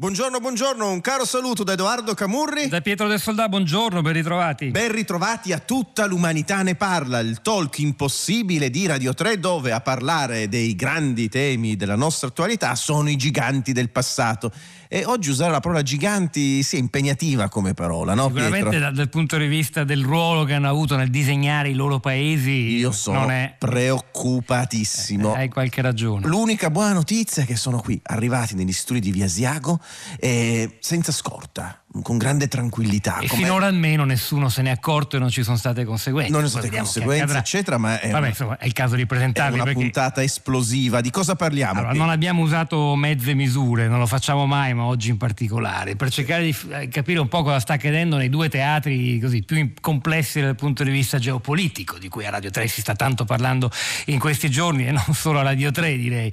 Buongiorno, buongiorno, un caro saluto da Edoardo Camurri. Da Pietro del Soldà, buongiorno, ben ritrovati. Ben ritrovati a tutta l'umanità ne parla, il talk impossibile di Radio 3 dove a parlare dei grandi temi della nostra attualità sono i giganti del passato. E oggi usare la parola giganti sia impegnativa come parola, no Sicuramente Pietro? da- dal punto di vista del ruolo che hanno avuto nel disegnare i loro paesi, Io sono è... preoccupatissimo. Hai qualche ragione. L'unica buona notizia è che sono qui, arrivati negli studi di Via Asiago, e senza scorta, con grande tranquillità. E come- finora almeno nessuno se ne è accorto e non ci sono state conseguenze. non Poi sono state conseguenze, eccetera, ma è, Vabbè, una- insomma, è il caso di è presentarli una perché puntata esplosiva. Di cosa parliamo? allora, non abbiamo usato mezze misure, non lo facciamo mai, ma oggi in particolare, per cercare di eh, capire un po' cosa sta accadendo nei due teatri così più complessi dal punto di vista geopolitico, di cui a Radio 3 si sta tanto parlando in questi giorni e non solo a Radio 3 direi.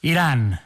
Iran,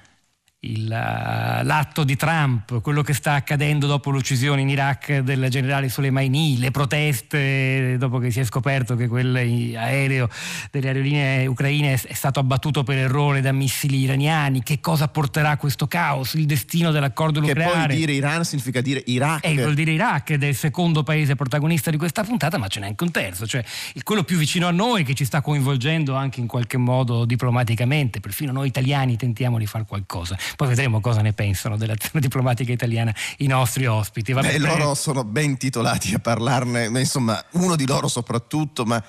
il, eh, l'atto di Trump, quello che sta accadendo dopo l'uccisione in Iraq del generale Soleimani, le proteste dopo che si è scoperto che quell'aereo delle aerolinee ucraine è, stato abbattuto per errore da missili iraniani, che cosa porterà questo caos, il destino dell'accordo Che nucleare. poi dire Iran significa dire Iraq. E vuol dire Iraq ed è il secondo paese protagonista di questa puntata, ma ce n'è anche un terzo, cioè quello più vicino a noi che ci sta coinvolgendo anche in qualche modo diplomaticamente, perfino noi italiani tentiamo di fare qualcosa. Poi vedremo cosa ne pensano dell'azione diplomatica italiana i nostri ospiti. Vabbè, Beh, loro sono ben titolati a parlarne, ma insomma, uno di loro soprattutto, ma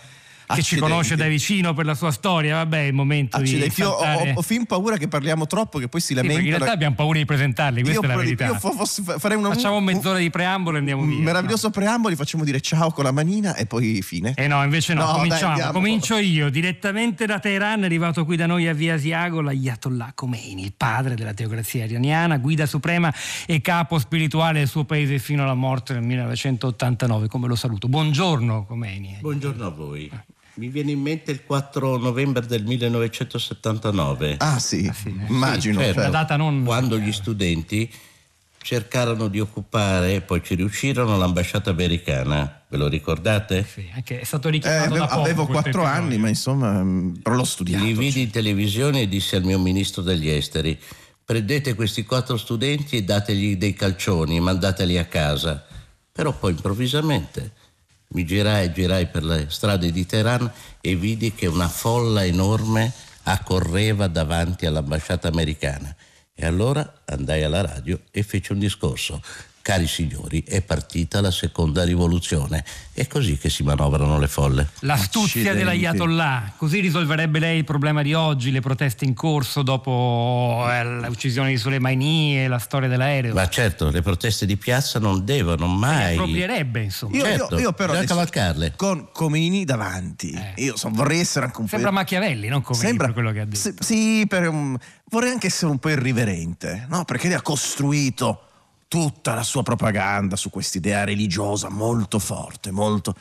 che ci accidenti. conosce da vicino per la sua storia, vabbè, è il momento Accidenti, di io ho, saltare- ho- ho fin paura che parliamo troppo, che poi si Sì, perché in lamentano. realtà abbiamo paura di presentarli, questa io, è la verità. io fo- fossi- farei una, Facciamo un- mezz'ora di preambolo e andiamo un via. meraviglioso preambolo, gli facciamo dire ciao con la manina e poi fine. Eh no, invece no, No, dai, cominciamo. andiamo. Comincio io, direttamente da Teheran, è arrivato qui da noi a Via Asiago l'Ayatollah Khomeini, il padre della teocrazia iraniana, guida suprema e capo spirituale del suo paese fino alla morte nel 1989. Come lo saluto? Buongiorno Khomeini. Buongiorno a voi. Mi viene in mente il 4 novembre del 1979. Ah sì, immagino. certo. Una certo. data non... Quando gli studenti cercarono di occupare e poi ci riuscirono l'ambasciata americana. Ve lo ricordate? Sì, anche- è stato Eh, richiamato avevo da poco avevo quattro anni, ma insomma, però l'ho studiato. Li vidi in televisione e dissi al mio ministro degli esteri: prendete questi quattro studenti e dategli dei calcioni, mandateli a casa. Però poi improvvisamente mi girai e girai per le strade di Teheran e vidi che una folla enorme accorreva davanti all'ambasciata americana. E allora andai alla radio e feci un discorso. Cari signori, è partita la seconda rivoluzione. È così che si manovrano le folle. L'astuzia dell'Ayatollah, così risolverebbe lei il problema di oggi, le proteste in corso dopo eh, l'uccisione di Soleimani e la storia dell'aereo. Ma certo, le proteste di piazza non devono mai. approprierebbe, insomma. Io, Certo, io, io però bisogna cavalcarle. con Comini davanti, Eh. io so, vorrei essere anche un Sembra po'. Machiavelli, non come per quello che ha detto. Sì, sì, per un- vorrei anche essere un po' irriverente, no? Perché lei ha costruito tutta la sua propaganda su quest'idea religiosa molto forte, molto.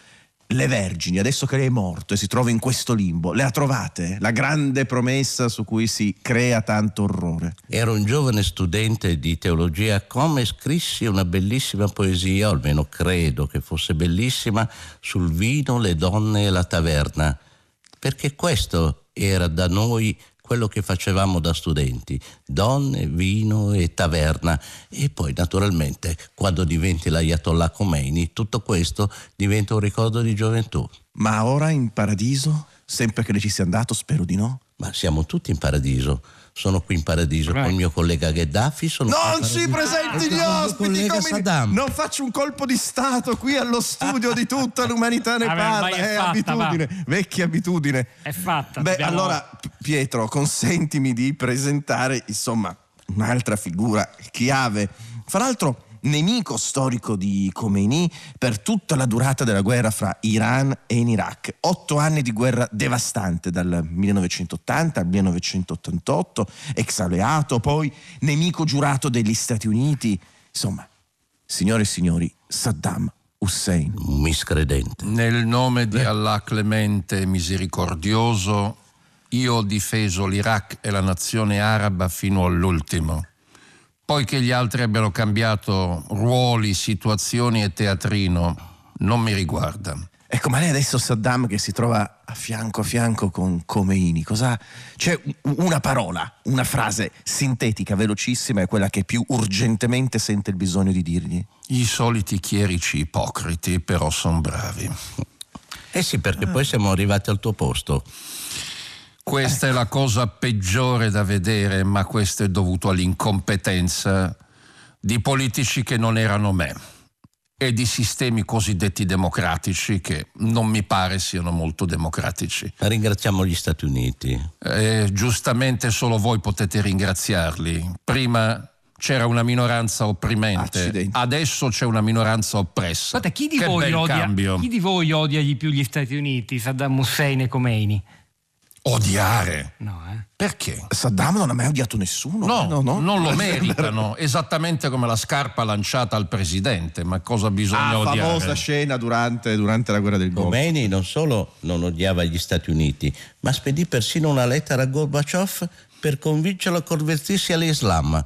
Le vergini, adesso che lei è morto e si trova in questo limbo, le ha trovate? La grande promessa su cui si crea tanto orrore. Ero un giovane studente di teologia come scrissi una bellissima poesia, o almeno credo che fosse bellissima, sul vino, le donne e la taverna. Perché questo era da noi quello che facevamo da studenti, donne, vino e taverna. E poi naturalmente quando diventi l'Ayatollah Khomeini tutto questo diventa un ricordo di gioventù. Ma ora in paradiso? Sempre che lei ci sia andato, spero di no. Ma siamo tutti in paradiso. Sono qui in paradiso Right. con il mio collega Gheddafi. Sono qui in Non si paradiso. presenti gli il mio ospiti come- Saddam. Non faccio un colpo di stato qui allo studio di tutta l'umanità ne Vabbè, parla. vai, è È fatta, abitudine, vecchia abitudine. È fatta, Beh, dobbiamo- allora, Pietro, consentimi di presentare, insomma, un'altra figura chiave. Fra l'altro, nemico storico di Khomeini per tutta la durata della guerra fra Iran e in Iraq. Otto anni di guerra devastante dal 1980 al 1988, ex alleato, poi nemico giurato degli Stati Uniti. Insomma, signore e signori, Saddam Hussein. Un miscredente. Nel nome di Allah clemente e misericordioso, io ho difeso l'Iraq e la nazione araba fino all'ultimo. Poi che gli altri abbiano cambiato ruoli, situazioni e teatrino, non mi riguarda. Ecco, ma lei adesso Saddam che si trova a fianco a fianco con Khomeini, cosa... C'è una parola, una frase sintetica, velocissima, è quella che più urgentemente sente il bisogno di dirgli. I soliti chierici ipocriti, però sono bravi. Eh sì, perché poi siamo arrivati al tuo posto. Questa è la cosa peggiore da vedere, ma questo è dovuto all'incompetenza di politici che non erano me e di sistemi cosiddetti democratici che non mi pare siano molto democratici. Ringraziamo gli Stati Uniti. Eh, giustamente solo voi potete ringraziarli. Prima c'era una minoranza opprimente, Accidenti. adesso c'è una minoranza oppressa. Guarda, chi di, che voi odia, cambio. chi di voi odia di più gli Stati Uniti, Saddam Hussein e Khomeini? Odiare. No, eh? Perché? Saddam non ha mai odiato nessuno. No, no, no. non lo meritano, esattamente come la scarpa lanciata al presidente, ma cosa bisogna Ah, odiare? famosa scena durante, durante la guerra del Golfo. Khomeini non solo non odiava gli Stati Uniti, ma spedì persino una lettera a Gorbaciov per convincerlo a convertirsi all'Islam.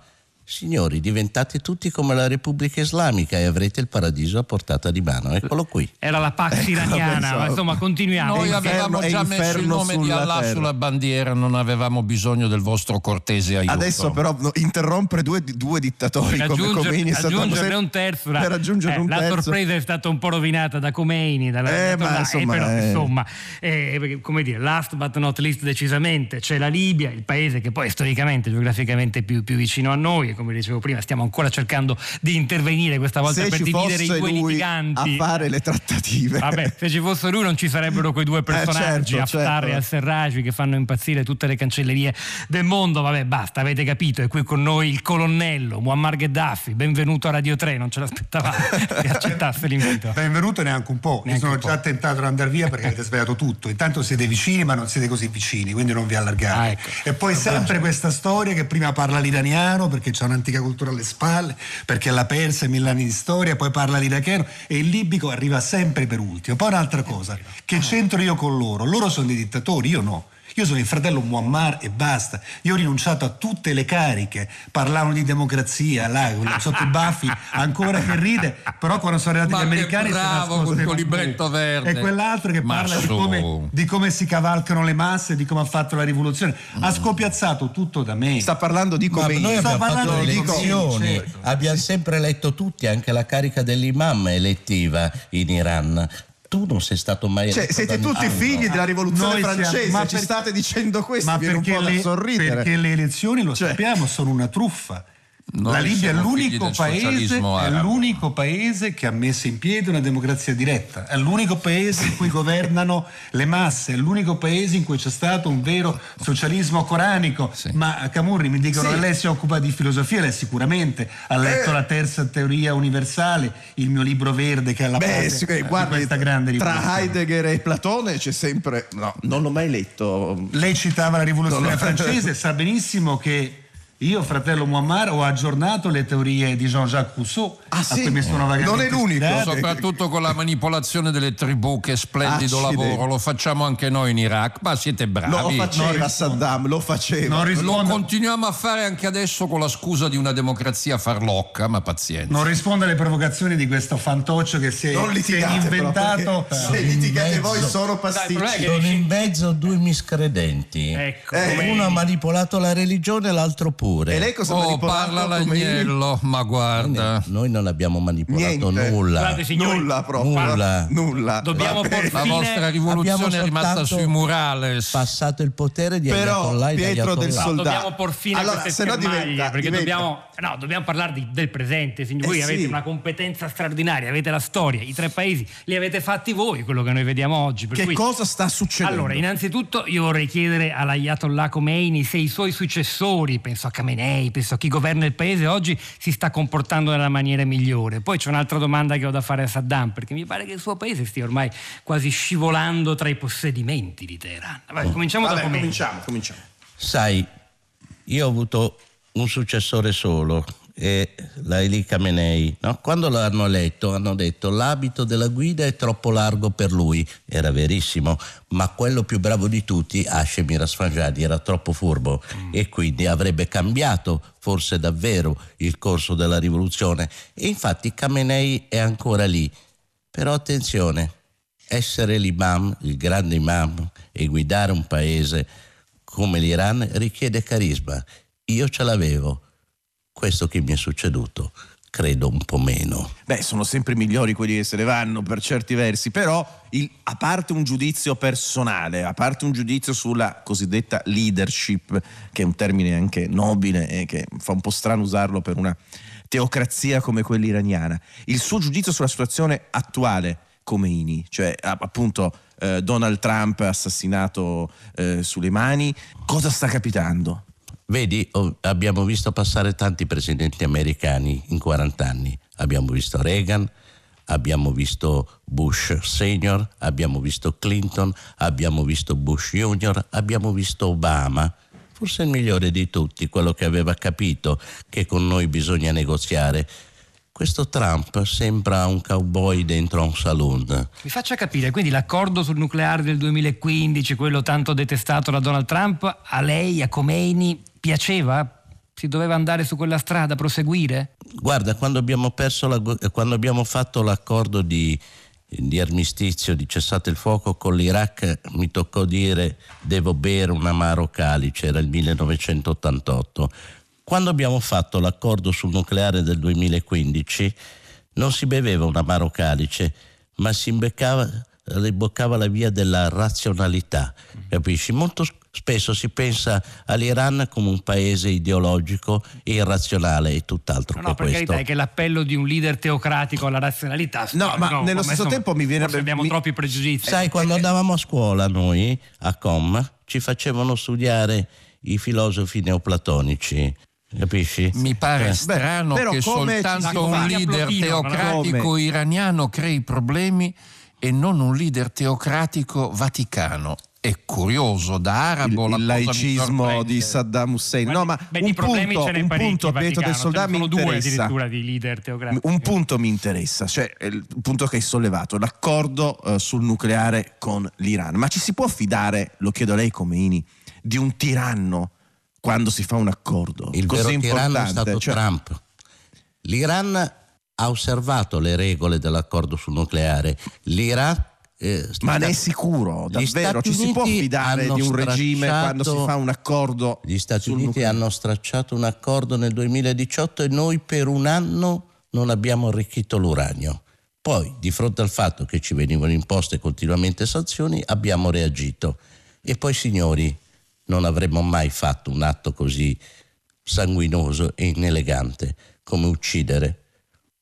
Signori, diventate tutti come la Repubblica Islamica e avrete il paradiso a portata di mano. Eccolo qui. Era la Pax iraniana, pensavo. ma insomma continuiamo. Noi È avevamo già è messo il nome di sulla Allah terra. sulla bandiera, non avevamo bisogno del vostro cortese aiuto. Adesso però no, interrompere due, due dittatori Per come Khomeini e Saddam aggiungerne Hussein- un terzo. per aggiungere eh, un la terzo. sorpresa è stata un po' rovinata da Khomeini, dalla Eh, ma Ayatollah, insomma, però, eh. insomma, eh, come dire, last but not least decisamente c'è la Libia, il paese che poi è storicamente, geograficamente più, più vicino a noi come dicevo prima stiamo ancora cercando di intervenire questa volta se per ci dividere i due litiganti. a fare le trattative Vabbè, se ci fosse lui non ci sarebbero quei due personaggi, certo, Haftar certo. e al-Serraj, che fanno impazzire tutte le cancellerie del mondo. Vabbè, basta, avete capito. È qui con noi il colonnello Muammar Gheddafi. Benvenuto a Radio 3, non ce l'aspettavate che accettasse l'invito. Benvenuto neanche un po'. Io Neanche sono un po'. già tentato ad andare via perché avete sbagliato tutto. Intanto siete vicini, ma non siete così vicini, quindi non vi allargate. Ah, ecco. E poi sempre questa storia che prima parla l'iraniano perché c'è un'antica cultura alle spalle, perché l'ha persa in mille anni di storia, poi parla l'iracheno e il libico arriva sempre per ultimo. Poi un'altra cosa, che c'entro io con loro? Loro sono dei dittatori, io no. Io sono il fratello Muammar e basta. Io ho rinunciato a tutte le cariche. Parlavano di democrazia, là, sotto i baffi, ancora che ride. Però quando sono arrivati Ma gli americani bravo col libretto verde. E quell'altro che Ma parla di come, di come si cavalcano le masse, di come ha fatto la rivoluzione. Mm. Ha scopiazzato tutto da me. sta parlando di Ma Khomeini noi Sto abbiamo parlando fatto le elezioni, certo. abbiamo sempre eletto tutti, anche la carica dell'imam è elettiva in Iran. Tu non sei stato mai Cioè, eletto siete tutti figli della rivoluzione Noi siamo- francese ma ci per- state dicendo questo Ma perché le, sorridere perché le elezioni, lo Cioè- sappiamo, sono una truffa. Noi la Libia è l'unico, paese, è arabo. l'unico paese che ha messo in piedi una democrazia diretta, è l'unico paese in cui governano le masse, è l'unico paese in cui c'è stato un vero socialismo coranico. Sì. Ma Camurri mi dicono Sì. che lei si occupa di filosofia, lei sicuramente ha letto Eh. la terza teoria universale, il mio libro verde che è alla Beh, base sì, di guardi, questa grande tra rivoluzione. Heidegger e Platone c'è sempre no non l'ho mai letto Lei citava la rivoluzione francese, sa benissimo che io, fratello Muammar, ho aggiornato le teorie di Jean-Jacques Rousseau, Ah, a sì? cui mi sono vagamente Non è l'unico. ispirato. Soprattutto con la manipolazione delle tribù, che splendido Accidenti. lavoro, lo facciamo anche noi in Iraq, ma siete lo bravi. faceva rispondo. Saddam lo faceva Lo continuiamo a fare anche adesso con la scusa di una democrazia farlocca, ma pazienza. non rispondo alle provocazioni di questo fantoccio che si è, non si è litigate però, inventato. perché se litigate in voi sono pasticci che- Sono in mezzo due miscredenti. Ecco, Eh, Uno ha manipolato la religione, l'altro pure. E lei cosa Oh, parla l'agnello, ma guarda. Noi non abbiamo manipolato Niente. nulla. Guardate, signori, nulla proprio Nulla. nulla Dobbiamo portare- La vostra rivoluzione è rimasta sui murales. passato il potere di Però, Pietro del soldato. dobbiamo por fine Allora, a queste se no diventa- perché diventa- dobbiamo, no, dobbiamo parlare di- del presente. signori. Voi Eh, avete sì. una competenza straordinaria, avete la storia, i tre paesi li avete fatti voi, quello che noi vediamo oggi. per che cui- cosa sta succedendo Allora, innanzitutto io vorrei chiedere all'Ayatollah Khomeini se i suoi successori, penso a Khamenei, penso a chi governa il paese oggi, si sta comportando nella maniera migliore. Poi c'è un'altra domanda che ho da fare a Saddam, perché mi pare che il suo paese stia ormai quasi scivolando tra i possedimenti di Teheran. Vabbè, cominciamo da Vabbè, Khomeini. cominciamo cominciamo Sai, io ho avuto un successore solo e la Eli Khamenei, no? quando l'hanno eletto hanno detto l'abito della guida è troppo largo per lui, era verissimo, ma quello più bravo di tutti, Hashem Rasfanjani, era troppo furbo mm. e quindi avrebbe cambiato forse davvero il corso della rivoluzione e infatti Khamenei è ancora lì, però attenzione, essere l'imam, il grande imam e guidare un paese come l'Iran richiede carisma, io ce l'avevo questo che mi è succeduto credo un po' meno. Beh, sono sempre migliori quelli che se ne vanno per certi versi, però il, a parte un giudizio personale, a parte un giudizio sulla cosiddetta leadership, che è un termine anche nobile e che fa un po' strano usarlo per una teocrazia come quella iraniana, il suo giudizio sulla situazione attuale Khomeini, cioè appunto eh, Donald Trump assassinato eh, mani, cosa sta capitando? Vedi, oh, abbiamo visto passare tanti presidenti americani in 40 anni. Abbiamo visto Reagan, abbiamo visto Bush senior, abbiamo visto Clinton, abbiamo visto Bush junior, abbiamo visto Obama. Forse il migliore di tutti, quello che aveva capito che con noi bisogna negoziare. Questo Trump sembra un cowboy dentro un saloon. Mi faccia capire, quindi l'accordo sul nucleare del 2015, quello tanto detestato da Donald Trump, a lei, a Khomeini, piaceva? Si doveva andare su quella strada, proseguire? Guarda, quando abbiamo, la, quando abbiamo fatto l'accordo di, di armistizio, di cessate il fuoco con l'Iraq, mi toccò dire devo bere un amaro calice, era il 1988. Quando abbiamo fatto l'accordo sul nucleare del 2015 non si beveva un amaro calice, ma si imbeccava, imboccava la via della razionalità, capisci? Molto Spesso si pensa all'Iran come un paese ideologico e irrazionale e tutt'altro no, no, che questo. Carità, è che l'appello di un leader teocratico alla razionalità. No, ma no, nello stesso insomma, tempo mi viene... Abbiamo mi... troppi pregiudizi. Sai, quando andavamo a scuola noi, a Com, ci facevano studiare i filosofi neoplatonici. Capisci? Mi pare eh. strano Beh, che soltanto un leader teocratico iraniano crei problemi e non un leader teocratico vaticano. È curioso da arabo il, il laicismo di Saddam Hussein. No ma beh, un punto, un punto Pietro del Soldato mi interessa. un punto mi interessa cioè il punto che hai sollevato l'accordo uh, sul nucleare con l'Iran. Ma ci si può fidare lo chiedo a lei Khomeini di un tiranno quando si fa un accordo il così vero importante tiranno è stato cioè... Trump. l'Iran ha osservato le regole dell'accordo sul nucleare l'Iran eh, Ma ne è sicuro, davvero? Ci si può fidare di un regime quando si fa un accordo? Gli Stati Uniti nucleare. hanno stracciato un accordo nel 2018 e noi per un anno non abbiamo arricchito l'uranio. Poi, di fronte al fatto che ci venivano imposte continuamente sanzioni, abbiamo reagito. E poi, signori, non avremmo mai fatto un atto così sanguinoso e inelegante come uccidere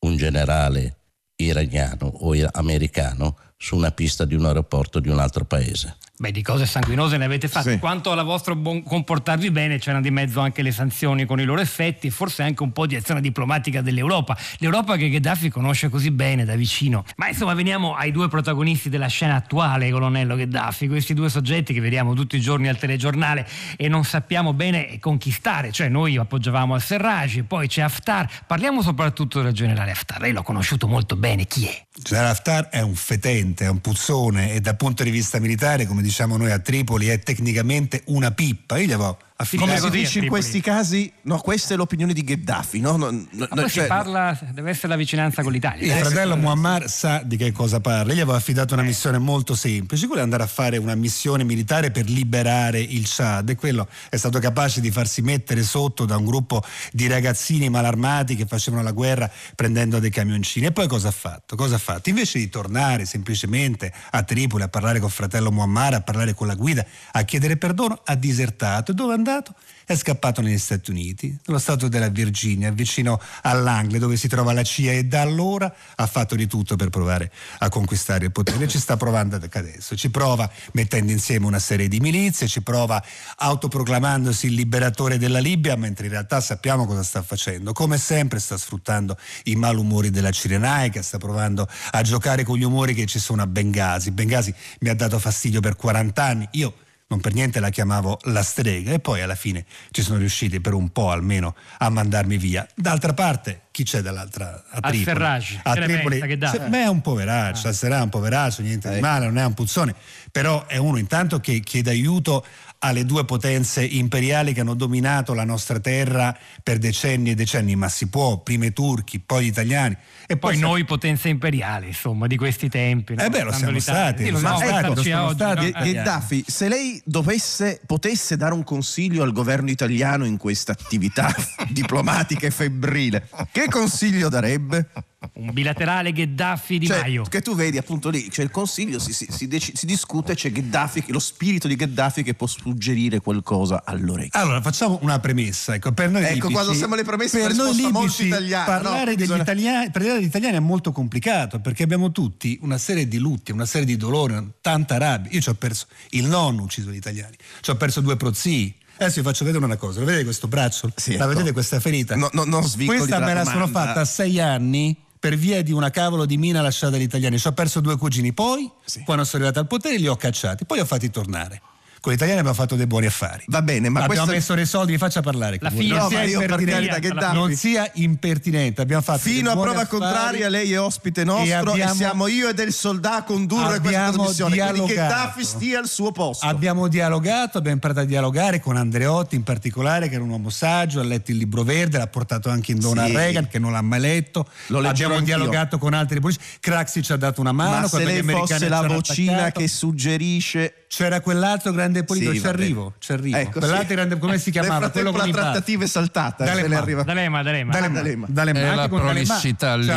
un generale iraniano o americano su una pista di un aeroporto di un altro paese. Beh, di cose sanguinose ne avete fatte. Sì. Quanto alla vostro buon comportarvi bene, c'erano di mezzo anche le sanzioni con i loro effetti forse anche un po' di azione diplomatica dell'Europa. L'Europa che Gheddafi conosce così bene da vicino. Ma insomma, veniamo ai due protagonisti della scena attuale, colonnello Gheddafi, questi due soggetti che vediamo tutti i giorni al telegiornale e non sappiamo bene conquistare. Cioè, noi appoggiavamo al Serraj, poi c'è Haftar. Parliamo soprattutto del generale Haftar. Lei l'ha conosciuto molto bene. Chi è? Il generale Haftar è un fetente, è un puzzone e dal punto di vista militare, come diciamo noi a Tripoli, è tecnicamente una pippa. Io gli avevo come si dice in questi casi, no, questa è l'opinione di Gheddafi. No? No, no, no cioè, parla, deve essere la vicinanza con l'Italia. Il fratello Muammar sa di che cosa parla. Gli aveva affidato una missione molto semplice, quello è andare a fare una missione militare per liberare il Chad e quello è stato capace di farsi mettere sotto da un gruppo di ragazzini malarmati che facevano la guerra prendendo dei camioncini. E poi cosa ha fatto? Cosa ha fatto? Invece di tornare semplicemente a Tripoli a parlare con il fratello Muammar, a parlare con la guida, a chiedere perdono, ha disertato. E dove è andato? È scappato negli Stati Uniti, nello stato della Virginia, vicino all'Angle dove si trova la CIA e da allora ha fatto di tutto per provare a conquistare il potere. Ci sta provando adesso, ci prova mettendo insieme una serie di milizie, ci prova autoproclamandosi il liberatore della Libia, mentre in realtà sappiamo cosa sta facendo. Come sempre sta sfruttando i malumori della Cirenaica, sta provando a giocare con gli umori che ci sono a Bengasi. Bengasi mi ha dato fastidio per 40 anni, io non per niente la chiamavo la strega e poi alla fine ci sono riusciti per un po' almeno a mandarmi via. D'altra parte, chi c'è dall'altra a Tripoli? Al-Serraj, a Tripoli, che dà? se- beh, è un poveraccio, Ah. Al-Serraj è un poveraccio, niente di Eh. male, non è un puzzone, però è uno intanto che chiede aiuto alle due potenze imperiali che hanno dominato la nostra terra per decenni e decenni, ma si può, prima i turchi, poi gli italiani e Poi poi noi potenza imperiale, insomma, di questi tempi. no? Eh beh, lo siamo l'Italia- stati, Sì, lo siamo stati, siamo oggi, stati. Gheddafi, se lei dovesse, potesse dare un consiglio al governo italiano in questa attività diplomatica e febbrile, che consiglio darebbe? Un bilaterale Gheddafi di Cioè, Maio. che tu vedi appunto lì, c'è il consiglio, si, si- si dec- si discute, c'è Gheddafi, lo spirito di Gheddafi che può suggerire qualcosa all'orecchio. Allora, facciamo una premessa. Ecco, per noi Ecco, libici, quando siamo alle premesse, per noi libici italiana, parlare, no? degli Bisogna- italiani, parlare degli italiani è molto complicato perché abbiamo tutti una serie di lutti, una serie di dolori, tanta rabbia. Io ci ho perso il nonno ucciso gli italiani, ci ho perso due prozii. Adesso vi faccio vedere una cosa, lo vedete questo braccio? Sì, La ecco. vedete questa ferita? No, no, non svincoli Questa me la sono fatta a sei anni per via di una cavolo di mina lasciata agli italiani. Ci ho perso due cugini, poi Sì. quando sono arrivato al potere li ho cacciati, poi li ho fatti tornare. Con gli italiani abbiamo fatto dei buoni affari. Va bene, ma abbiamo questo- messo dei soldi, vi faccia parlare. La figlia- non No, sia per impertinente, carità, Gheddafi- non sia impertinente. Abbiamo fatto Fino a prova affari contraria, lei è ospite nostro e, abbiamo- siamo io e del soldato a condurre questa Abbiamo trasmissione. Quindi dialogato. Gheddafi stia al suo posto. Abbiamo dialogato, abbiamo imparato a dialogare con Andreotti in particolare, che era un uomo saggio, ha letto il libro verde, l'ha portato anche in dona Sì. Reagan, che non l'ha mai letto. Lo abbiamo anch'io. dialogato con altri politici. Craxi ci ha dato una mano. Ma se lei fosse la vocina attaccato. che suggerisce C'era quell'altro grande politico, Sì, ci arrivo, ci arrivo. Ecco, Quell'altro sì. grande, come si chiamava? Nel Quello frattempo con la trattativa è saltata. D'Alema. arriva- D'Alema, D'Alema. D'Alema. D'Alema. D'Alema, È anche la D'Alema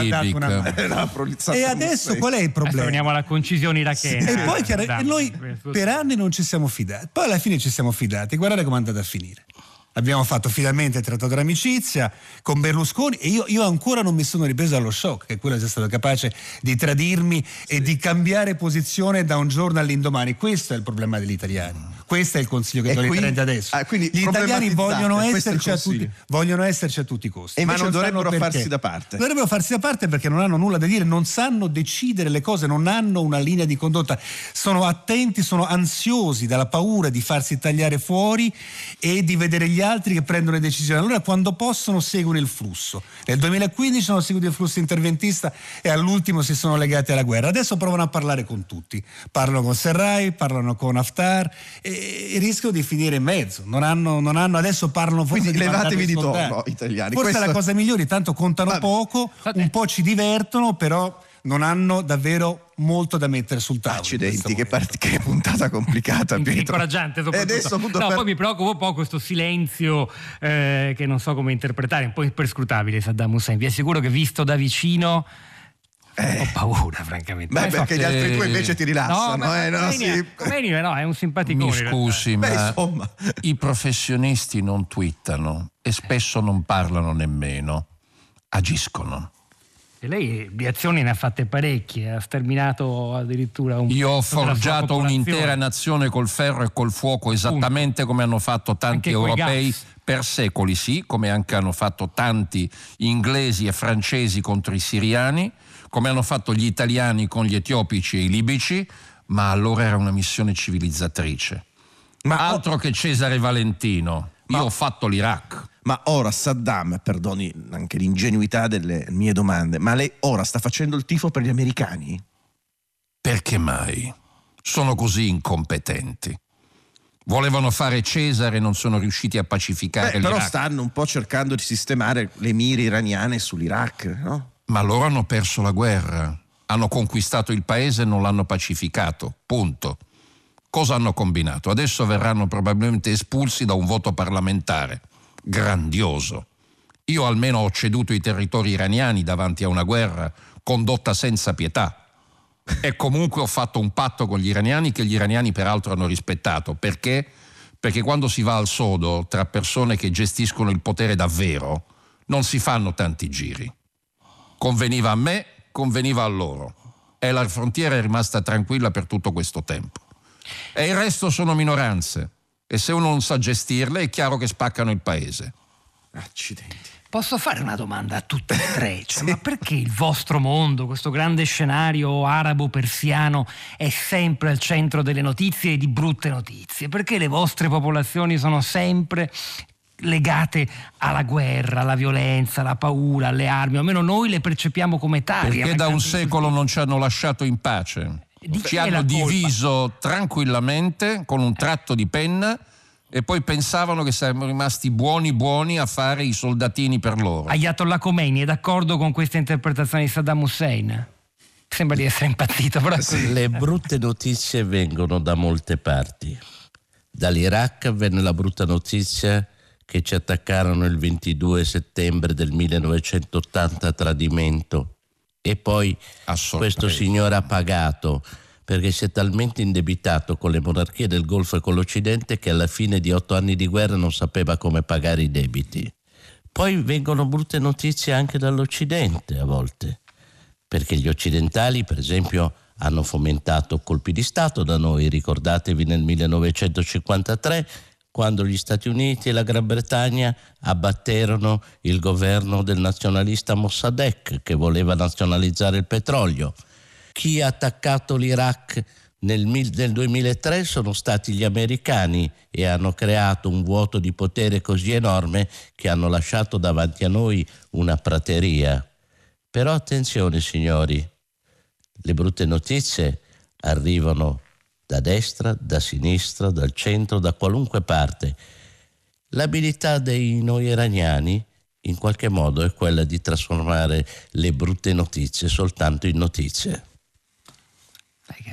dato libica. una. Eh, E adesso qual è il problema? veniamo alla concisione irachena. E poi chiaro- noi per anni non ci siamo fidati, poi alla fine ci siamo fidati. Guardate come è andata a finire. Abbiamo fatto finalmente il trattato d'amicizia con Berlusconi e io, io ancora non mi sono ripreso dallo shock che quello sia stato capace di tradirmi e di cambiare posizione da un giorno all'indomani. Questo è il problema degli italiani. Questo è il consiglio che E do agli quindi- italiani adesso. ah, Gli italiani vogliono esserci, a tutti, vogliono esserci a tutti i costi. E ma non dovrebbero farsi da parte. Dovrebbero farsi da parte perché non hanno nulla da dire, non sanno decidere le cose, non hanno una linea di condotta. Sono attenti, sono ansiosi dalla paura di farsi tagliare fuori e di vedere gli altri che prendono le decisioni. Allora quando possono seguono il flusso. Nel 2015 hanno seguito il flusso interventista e all'ultimo si sono legati alla guerra. Adesso provano a parlare con tutti. Parlano con Serrai, parlano con Haftar e, e rischiano di finire in mezzo. Non hanno, non hanno- adesso parlano forse Quindi di levatevi di torno, italiani. Forse è Questo- la cosa migliore, tanto contano Vabbè. poco, un po' ci divertono, però non hanno davvero molto da mettere sul tavolo. Accidenti, che, part- che puntata complicata, Pietro. incoraggiante E soprattutto. adesso appunto no, per- poi mi preoccupa un po' questo silenzio eh, che non so come interpretare, un po' imperscrutabile Saddam Hussein. Vi assicuro che visto da vicino ho paura, francamente. Beh, perché gli altri due invece ti rilassano, ma eh, no, sì. Khomeini è- no, è un simpaticone. Mi scusi, Beh, ma insomma. i professionisti non twittano e spesso non parlano nemmeno, agiscono. E lei di azioni ne ha fatte parecchie, ha sterminato addirittura un Io ho forgiato un'intera nazione col ferro e col fuoco, esattamente come hanno fatto tanti Anche europei per secoli, sì, come anche hanno fatto tanti inglesi e francesi contro i siriani, come hanno fatto gli italiani con gli etiopici e i libici, ma allora era una missione civilizzatrice. Ma- Altro che Cesare Valentino. Io ho fatto l'Iraq. Ma ora Saddam, perdoni anche l'ingenuità delle mie domande, ma lei ora sta facendo il tifo per gli americani? Perché mai? Sono così incompetenti. Volevano fare Cesare e non sono riusciti a pacificare Beh, però l'Iraq. stanno un po' cercando di sistemare le mire iraniane sull'Iraq, no? Ma loro hanno perso la guerra, hanno conquistato il paese e non l'hanno pacificato. Punto. Cosa hanno combinato? Adesso verranno probabilmente espulsi da un voto parlamentare. Grandioso. Io almeno ho ceduto i territori iraniani davanti a una guerra condotta senza pietà. E comunque ho fatto un patto con gli iraniani che gli iraniani peraltro hanno rispettato. Perché? Perché quando si va al sodo tra persone che gestiscono il potere davvero, non si fanno tanti giri. Conveniva a me, conveniva a loro. E la frontiera è rimasta tranquilla per tutto questo tempo. E il resto sono minoranze. E se uno non sa gestirle è chiaro che spaccano il paese. Accidenti. Posso fare una domanda a tutte e tre? Cioè, Ma perché il vostro mondo, questo grande scenario arabo-persiano, è sempre al centro delle notizie e di brutte notizie? Perché le vostre popolazioni sono sempre legate alla guerra, alla violenza, alla paura, alle armi, o almeno noi le percepiamo come tali. Perché da un secolo non ci hanno lasciato in pace. Di Ci hanno diviso tranquillamente con un tratto di penna e poi pensavano che saremmo rimasti buoni buoni a fare i soldatini per loro. Ayatollah Khomeini è d'accordo con questa interpretazione di Saddam Hussein? Sembra di essere impazzito, però Le brutte notizie vengono da molte parti. Dall'Iraq venne la brutta notizia che ci attaccarono il 22 settembre del 1980 a tradimento e poi questo signore ha pagato perché si è talmente indebitato con le monarchie del Golfo e con l'Occidente che alla fine di otto anni di guerra non sapeva come pagare i debiti. Poi vengono brutte notizie anche dall'Occidente a volte perché gli occidentali, per esempio, hanno fomentato colpi di Stato da noi, ricordatevi nel 1953, quando gli Stati Uniti e la Gran Bretagna abbatterono il governo del nazionalista Mossadegh che voleva nazionalizzare il petrolio. Chi ha attaccato l'Iraq nel, nel 2003 sono stati gli americani e hanno creato un vuoto di potere così enorme che hanno lasciato davanti a noi una prateria. Però attenzione signori, le brutte notizie arrivano da destra, da sinistra, dal centro, da qualunque parte. L'abilità dei noi iraniani in qualche modo è quella di trasformare le brutte notizie soltanto in notizie.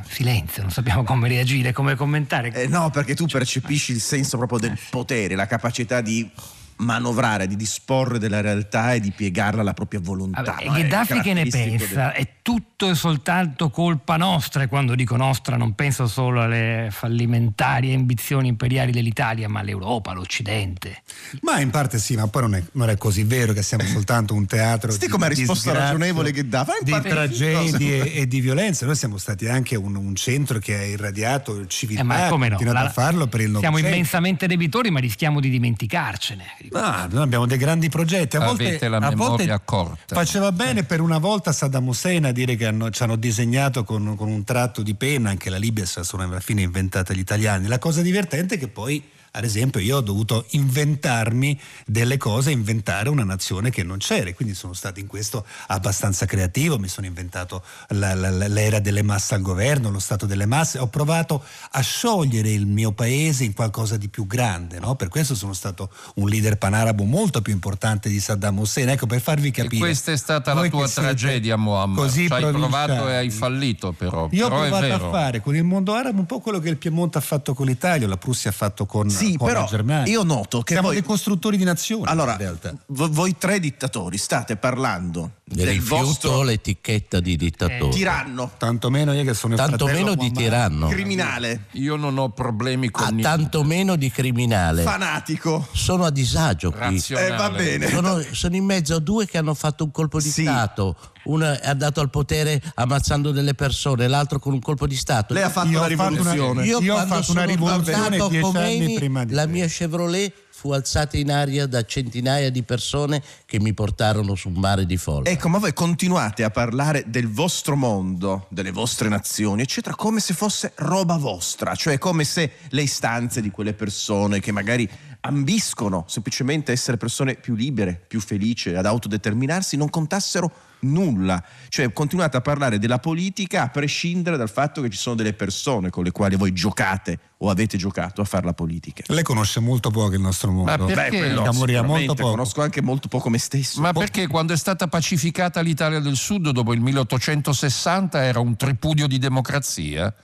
Silenzio, non sappiamo come reagire, come commentare. Eh, no, perché tu percepisci il senso proprio del potere, la capacità di manovrare, di disporre della realtà e di piegarla alla propria volontà. Vabbè, no? Gheddafi che ne pensa? È tutto e soltanto colpa nostra e quando dico nostra non penso solo alle fallimentari ambizioni imperiali dell'Italia, ma all'Europa, all'Occidente. Ma in parte sì, ma poi non è, non è così vero che siamo soltanto un teatro Senti di, com'è di risposta disgrazia, ragionevole che dà. Ma in di tragedie e di violenza. Noi siamo stati anche un, un centro che ha irradiato civiltà, Eh, ma come ha no? continuato La- a farlo per il Siamo Novecento. immensamente debitori, ma rischiamo di dimenticarcene. Ah, noi abbiamo dei grandi progetti. A volte, Avete la a volte memoria corta. Faceva bene per una volta Saddam Hussein a dire che hanno- ci hanno disegnato con, con un tratto di penna, anche la Libia se la sono alla fine inventata gli italiani. La cosa divertente è che poi, ad esempio, io ho dovuto inventarmi delle cose, inventare una nazione che non c'era. e Quindi sono stato in questo abbastanza creativo, mi sono inventato la- la- l'era delle masse al governo, lo stato delle masse, ho provato a sciogliere il mio paese in qualcosa di più grande. no? Per questo sono stato un leader panarabo molto più importante di Saddam Hussein. Ecco, per farvi E capire. questa è stata la tua tragedia, Muhammad. Così Ci hai provato e hai fallito, però. Io ho però è provato a fare con il mondo arabo un po' quello che il Piemonte ha fatto con l'Italia, la Prussia ha fatto con, Sì, con però Germania. io noto che Siamo voi- dei costruttori di nazioni Allora, in realtà. vo- voi tre dittatori state parlando del Rifiuto vostro l'etichetta di dittatore. tiranno, Tantomeno io che sono il Tanto meno di tiranno. criminale, Io non ho problemi con Ah, i- tanto meno di criminale. fanatico. Sono a disagio qui. Eh, va bene. Sono, sono in mezzo a due che hanno fatto un colpo di Sì. Stato. Uno è andato al potere ammazzando delle persone, l'altro con un colpo di Stato. Lei ha fatto Io una- rivoluzione. Io, Io ho fatto una rivoluzione dieci anni Khomeini, prima di la te. mia Chevrolet fu alzata in aria da centinaia di persone che mi portarono su un mare di folla. Ecco, ma voi continuate a parlare del vostro mondo, delle vostre nazioni, eccetera, come se fosse roba vostra, cioè come se le istanze di quelle persone che magari ambiscono semplicemente a essere persone più libere, più felici, ad autodeterminarsi, non contassero nulla. Cioè continuate a parlare della politica a prescindere dal fatto che ci sono delle persone con le quali voi giocate o avete giocato a fare la politica. Lei conosce molto poco il nostro mondo. Ma perché? sicuramente, molto poco. Conosco anche molto poco me stesso. Ma Mo- perché quando è stata pacificata l'Italia del Sud dopo il 1860 era un tripudio di democrazia?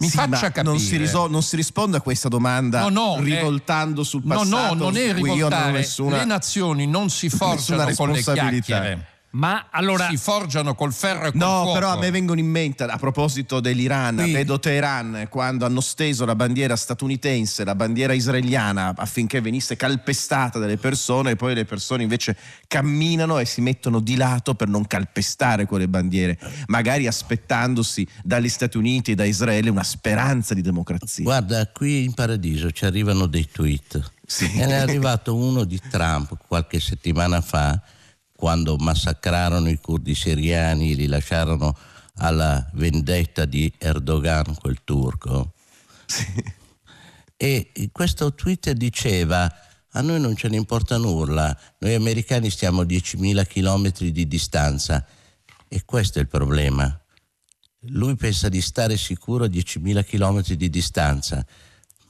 Mi Sì, faccia capire. Non si, risol- non si risponde a questa domanda No, no, rivoltando eh, sul No, passato. no, non è io non ho rivoltare. nessuna- Le nazioni non si nessuna con le chiacchiere. Ma allora, Si forgiano col ferro e col No, fuoco. però a me vengono in mente, a proposito dell'Iran, Sì. vedo Teheran, quando hanno steso la bandiera statunitense, la bandiera israeliana, affinché venisse calpestata dalle persone, e poi le persone invece camminano e si mettono di lato per non calpestare quelle bandiere, magari aspettandosi dagli Stati Uniti e da Israele una speranza di democrazia. Guarda, qui in paradiso ci arrivano dei tweet Sì. E ne è arrivato uno di Trump qualche settimana fa, quando massacrarono i curdi siriani e li lasciarono alla vendetta di Erdogan, quel turco. E questo tweet diceva a noi non ce ne importa nulla, noi americani stiamo a 10.000 chilometri di distanza e questo è il problema. Lui pensa di stare sicuro a 10.000 chilometri di distanza,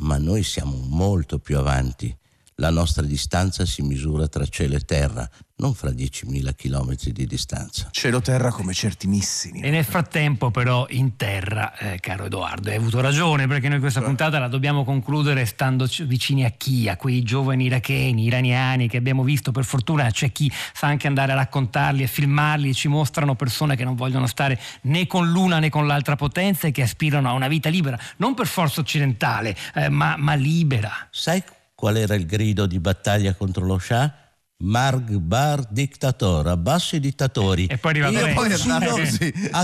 ma noi siamo molto più avanti. La nostra distanza si misura tra cielo e terra, non fra 10.000 chilometri di distanza. Cielo-terra come certi missili. E nel frattempo però in terra, eh, caro Edoardo, hai avuto ragione perché noi questa puntata la dobbiamo concludere stando vicini a chi? A quei giovani iracheni, iraniani che abbiamo visto, per fortuna c'è chi sa anche andare a raccontarli e filmarli e ci mostrano persone che non vogliono stare né con l'una né con l'altra potenza e che aspirano a una vita libera, non per forza occidentale, eh, ma, ma libera. Sai qual era il grido di battaglia contro lo Shah? Margbar dictator, abbassi i dittatori. E poi arriva Io. Poi a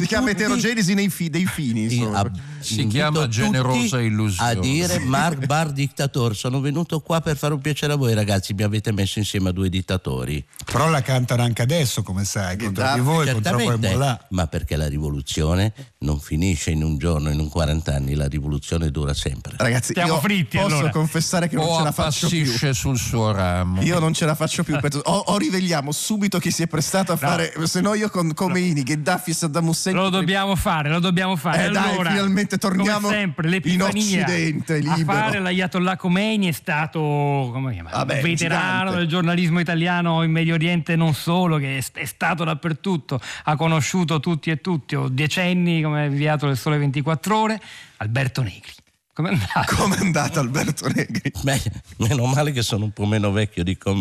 Si chiama eterogenesi nei fi- dei fini. Sì, a- Si chiama generosa illusione. A dire Mark Bar dictator. Sono venuto qua per fare un piacere a voi, ragazzi. Mi avete messo insieme a due dittatori. Però la cantano anche adesso, come sai, contro di voi, contro Hezbollah. ma perché la rivoluzione non finisce in un giorno, in un 40 anni, la rivoluzione dura sempre. Ragazzi, Siamo io fritti, posso allora. confessare che non O ce la faccio più. sul suo ramo. Io non ce la faccio più. Per- O, o rivegliamo subito chi si è prestato a fare. Se no, io con Khomeini, Gheddafi e Saddam Hussein. Lo dobbiamo fare, lo dobbiamo fare. Eh, dai, allora, finalmente torniamo sempre, in Occidente, A libero. fare l'Ayatollah Khomeini è stato come chiama? Vabbè, un veterano gigante. del giornalismo italiano in Medio Oriente e non solo, che è, è stato dappertutto, ha conosciuto tutti e tutti, ho decenni come inviato del Sole 24 Ore, Alberto Negri. Come è andato? Come è andato Alberto Negri? Beh, meno male che sono un po' meno vecchio di Però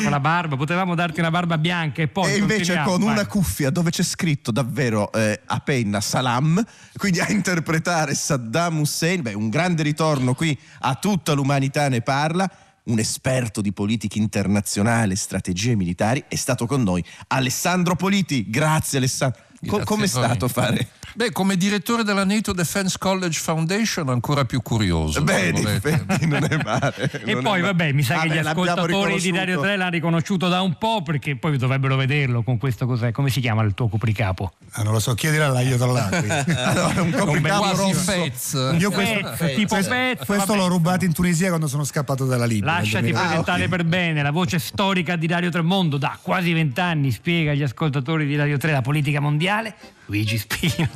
con la barba, potevamo darti una barba bianca e poi e invece con vai. una cuffia dove c'è scritto davvero eh, a penna Salam, quindi a interpretare Saddam Hussein, beh, un grande ritorno qui a tutta l'umanità ne parla. Un esperto di politica internazionale e strategie militari è stato con noi Alessandro Politi. Grazie Alessandro. Grazie a voi. stato fare? Beh, come direttore della NATO Defense College Foundation ancora più curioso. Beh, effetti non è male. E poi vabbè, mi sa Ah, che beh, gli ascoltatori di Radio riconosciuto. 3 l'hanno riconosciuto da un po' perché poi dovrebbero vederlo con questo cos'è, come si chiama il tuo copricapo? Ah, non lo so, chiedere all'Ayatollah. qui. Allora, un copricapo rosso. Fez. Io questo, tipo questo- pezzo, questo vabbè. l'ho rubato in Tunisia quando sono scappato dalla Libia. Lasciati 2000. presentare per bene, la voce storica di Radio Tremondo da quasi vent'anni spiega agli ascoltatori di Radio 3 la politica mondiale. Luigi Spino.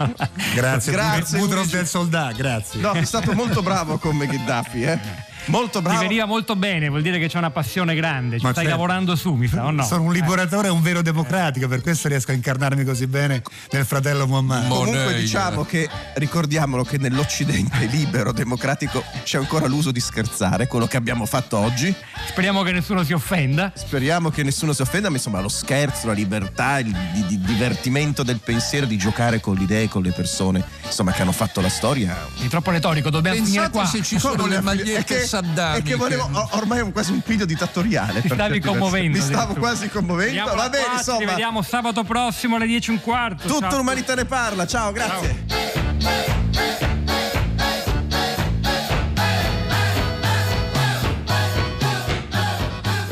Grazie, Grazie, Luigi. del Soldà, grazie. No, è stato molto bravo come Gheddafi, eh? Molto Ti bravo. veniva molto bene, vuol dire che c'è una passione grande, ci Ma stai certo. lavorando su, mi sa, o no? Sono un liberatore e un vero democratico, per questo riesco a incarnarmi così bene nel fratello Muhammad. Comunque diciamo che ricordiamolo che nell'Occidente libero, democratico, c'è ancora l'uso di scherzare, quello che abbiamo fatto oggi. Speriamo che nessuno si offenda. Speriamo che nessuno si offenda, ma insomma lo scherzo, la libertà, il di- di divertimento del pensiero, di giocare con le idee, con le persone, insomma che hanno fatto la storia. È troppo retorico, dobbiamo finire Pensate qua. se ci sono le magliette Saddam. è che volevo, ormai è quasi un piglio dittatoriale. Ti stavi commuovendo. Mi stavo quasi commuovendo. Andiamo Va bene, qua, Ci insomma. vediamo sabato prossimo alle 10 e un quarto. Tutta Ciao. l'umanità ne parla. Ciao, grazie.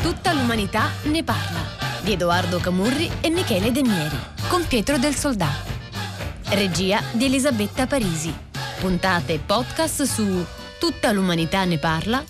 Tutta l'umanità ne parla. Di Edoardo Camurri e Michele Denieri. Con Pietro del Soldà. Regia di Elisabetta Parisi. Puntate e podcast su tuttalumanità ne parla.rai.it.